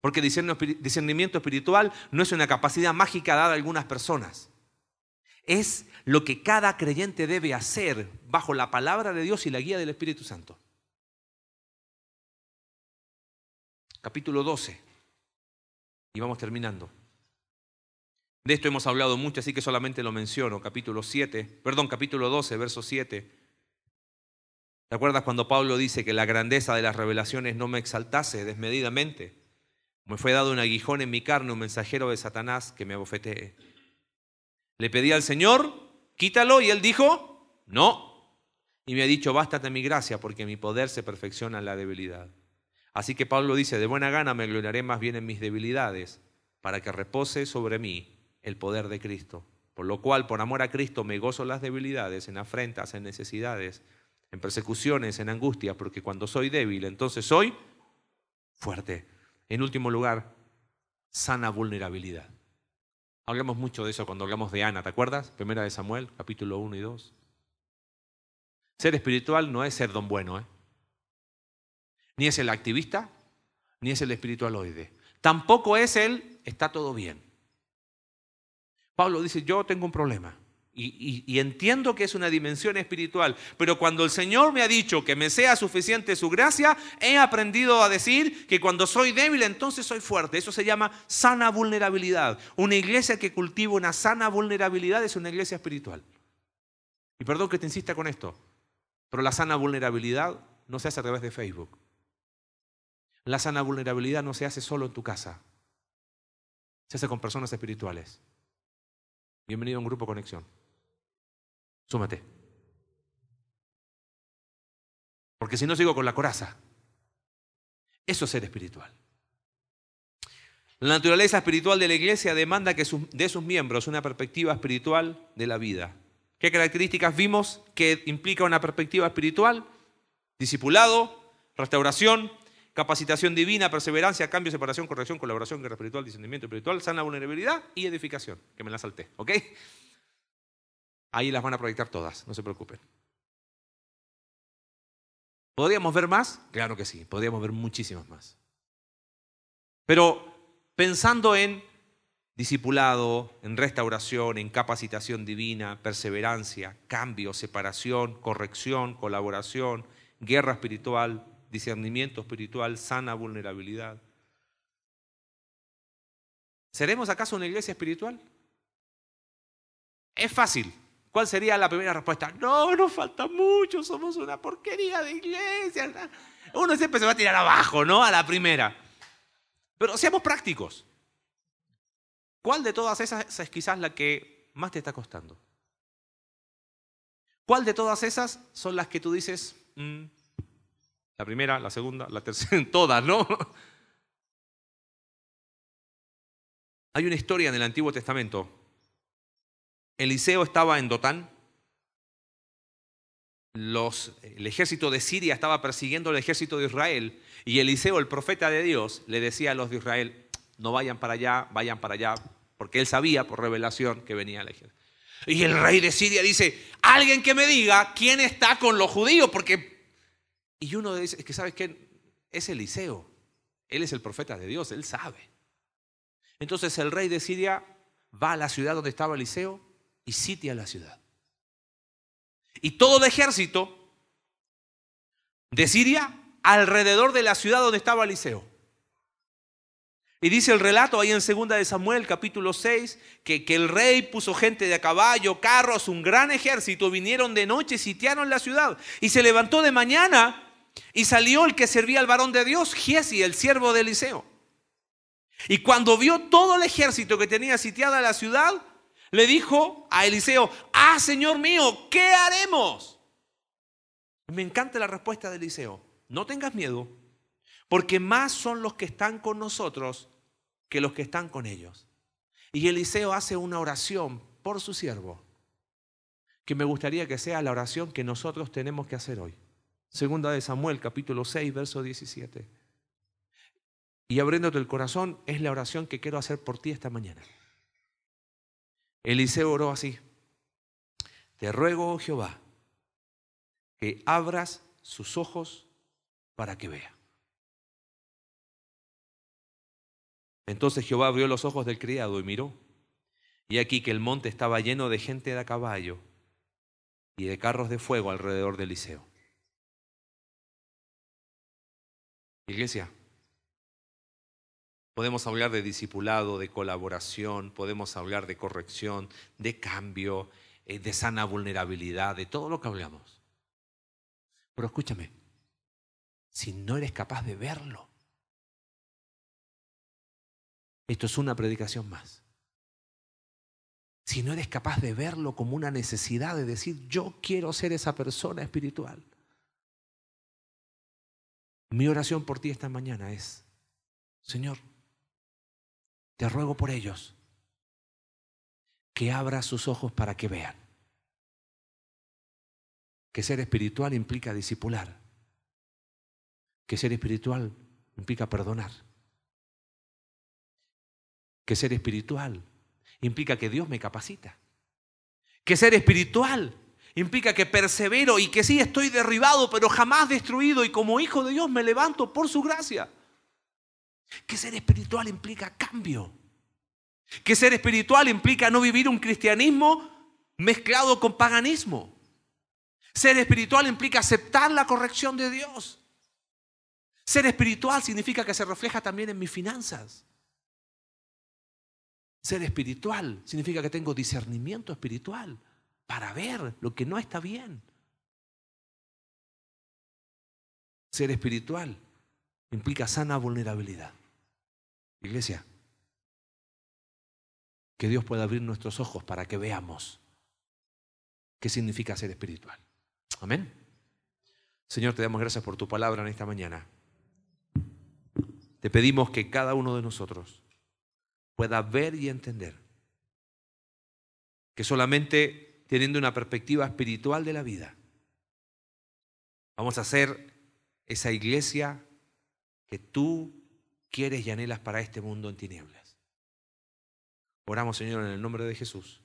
Porque discernimiento espiritual no es una capacidad mágica dada a algunas personas es lo que cada creyente debe hacer bajo la palabra de Dios y la guía del Espíritu Santo. Capítulo 12. Y vamos terminando. De esto hemos hablado mucho, así que solamente lo menciono. Capítulo 7, perdón, capítulo 12, verso 7. ¿Te acuerdas cuando Pablo dice que la grandeza de las revelaciones no me exaltase desmedidamente? Me fue dado un aguijón en mi carne, un mensajero de Satanás que me abofetee. Le pedí al Señor, quítalo, y él dijo, no. Y me ha dicho, bástate mi gracia, porque mi poder se perfecciona en la debilidad. Así que Pablo dice, de buena gana me gloriaré más bien en mis debilidades, para que repose sobre mí el poder de Cristo. Por lo cual, por amor a Cristo, me gozo las debilidades, en afrentas, en necesidades, en persecuciones, en angustias, porque cuando soy débil, entonces soy fuerte. En último lugar, sana vulnerabilidad. Hablamos mucho de eso cuando hablamos de Ana, ¿te acuerdas? Primera de Samuel, capítulo 1 y 2. Ser espiritual no es ser don bueno, ¿eh? Ni es el activista, ni es el espiritualoide. Tampoco es el está todo bien. Pablo dice, yo tengo un problema. Y, entiendo que es una dimensión espiritual, pero cuando el Señor me ha dicho que me sea suficiente su gracia, he aprendido a decir que cuando soy débil, entonces soy fuerte. Eso se llama sana vulnerabilidad. Una iglesia que cultiva una sana vulnerabilidad es una iglesia espiritual. Y perdón que te insista con esto, Pero la sana vulnerabilidad no se hace a través de Facebook. La sana vulnerabilidad no se hace solo en tu casa. Se hace con personas espirituales. Bienvenido a un grupo Conexión. Súmate. Porque si no sigo con la coraza. Eso es ser espiritual. La naturaleza espiritual de la iglesia demanda que de sus miembros una perspectiva espiritual de la vida. ¿Qué características vimos que implica una perspectiva espiritual? Discipulado, restauración, capacitación divina, perseverancia, cambio, separación, corrección, colaboración, guerra espiritual, discernimiento espiritual, sana vulnerabilidad y edificación, que me la salté, ¿ok? Ahí las van a proyectar todas, no se preocupen. ¿Podríamos ver más? Claro que sí, podríamos ver muchísimas más. Pero pensando en discipulado, en restauración, en capacitación divina, perseverancia, cambio, separación, corrección, colaboración, guerra espiritual, discernimiento espiritual, sana vulnerabilidad. ¿Seremos acaso una iglesia espiritual? Es fácil. ¿Cuál sería la primera respuesta? No, nos falta mucho, somos una porquería de iglesia. Uno siempre se va a tirar abajo, ¿no? A la primera. Pero seamos prácticos. ¿Cuál de todas esas es quizás la que más te está costando? ¿Cuál de todas esas son las que tú dices, mm, la primera, la segunda, la tercera, todas, ¿no? Hay una historia en el Antiguo Testamento. Eliseo estaba en Dotán. El ejército de Siria estaba persiguiendo al ejército de Israel. Y Eliseo, el profeta de Dios, le decía a los de Israel, no vayan para allá, vayan para allá, porque él sabía por revelación que venía el ejército. Y el rey de Siria dice, alguien que me diga quién está con los judíos, porque y uno dice, es que sabes que es Eliseo, él es el profeta de Dios, él sabe. Entonces el rey de Siria va a la ciudad donde estaba Eliseo y sitia la ciudad. Y todo el ejército de Siria alrededor de la ciudad donde estaba Eliseo. Y dice el relato ahí en 2 de Samuel, capítulo 6, que, que, el rey puso gente de a caballo, carros, un gran ejército, vinieron de noche, sitiaron la ciudad. Y se levantó de mañana y salió el que servía al varón de Dios, Giesi, el siervo de Eliseo. Y cuando vio todo el ejército que tenía sitiada la ciudad, le dijo a Eliseo, ah, Señor mío, ¿qué haremos? Me encanta la respuesta de Eliseo, no tengas miedo, porque más son los que están con nosotros que los que están con ellos. Y Eliseo hace una oración por su siervo, que me gustaría que sea la oración que nosotros tenemos que hacer hoy. Segunda de Samuel, capítulo 6, verso 17. Y abriéndote el corazón es la oración que quiero hacer por ti esta mañana. Eliseo oró así. Te ruego, oh Jehová, que abras sus ojos para que vea. Entonces Jehová abrió los ojos del criado y miró. Y aquí que el monte estaba lleno de gente de a caballo y de carros de fuego alrededor de Eliseo. Iglesia, podemos hablar de discipulado, de colaboración, podemos hablar de corrección, de cambio, eh, de sana vulnerabilidad, de todo lo que hablamos. Pero escúchame, si no eres capaz de verlo, esto es una predicación más. Si no eres capaz de verlo como una necesidad de decir, yo quiero ser esa persona espiritual, mi oración por ti esta mañana es, Señor, te ruego por ellos que abra sus ojos para que vean. Que ser espiritual implica discipular. Que ser espiritual implica perdonar. Que ser espiritual implica que Dios me capacita. Que ser espiritual implica que persevero y que sí estoy derribado, pero jamás destruido y como hijo de Dios me levanto por su gracia. Que ser espiritual implica cambio. Que ser espiritual implica no vivir un cristianismo mezclado con paganismo. Ser espiritual implica aceptar la corrección de Dios. Ser espiritual significa que se refleja también en mis finanzas. Ser espiritual significa que tengo discernimiento espiritual para ver lo que no está bien. Ser espiritual implica sana vulnerabilidad. Iglesia, que Dios pueda abrir nuestros ojos para que veamos qué significa ser espiritual. Amén. Señor, te damos gracias por tu palabra en esta mañana. Te pedimos que cada uno de nosotros pueda ver y entender que solamente teniendo una perspectiva espiritual de la vida, vamos a ser esa iglesia que tú quieres y anhelas para este mundo en tinieblas. Oramos, Señor, en el nombre de Jesús.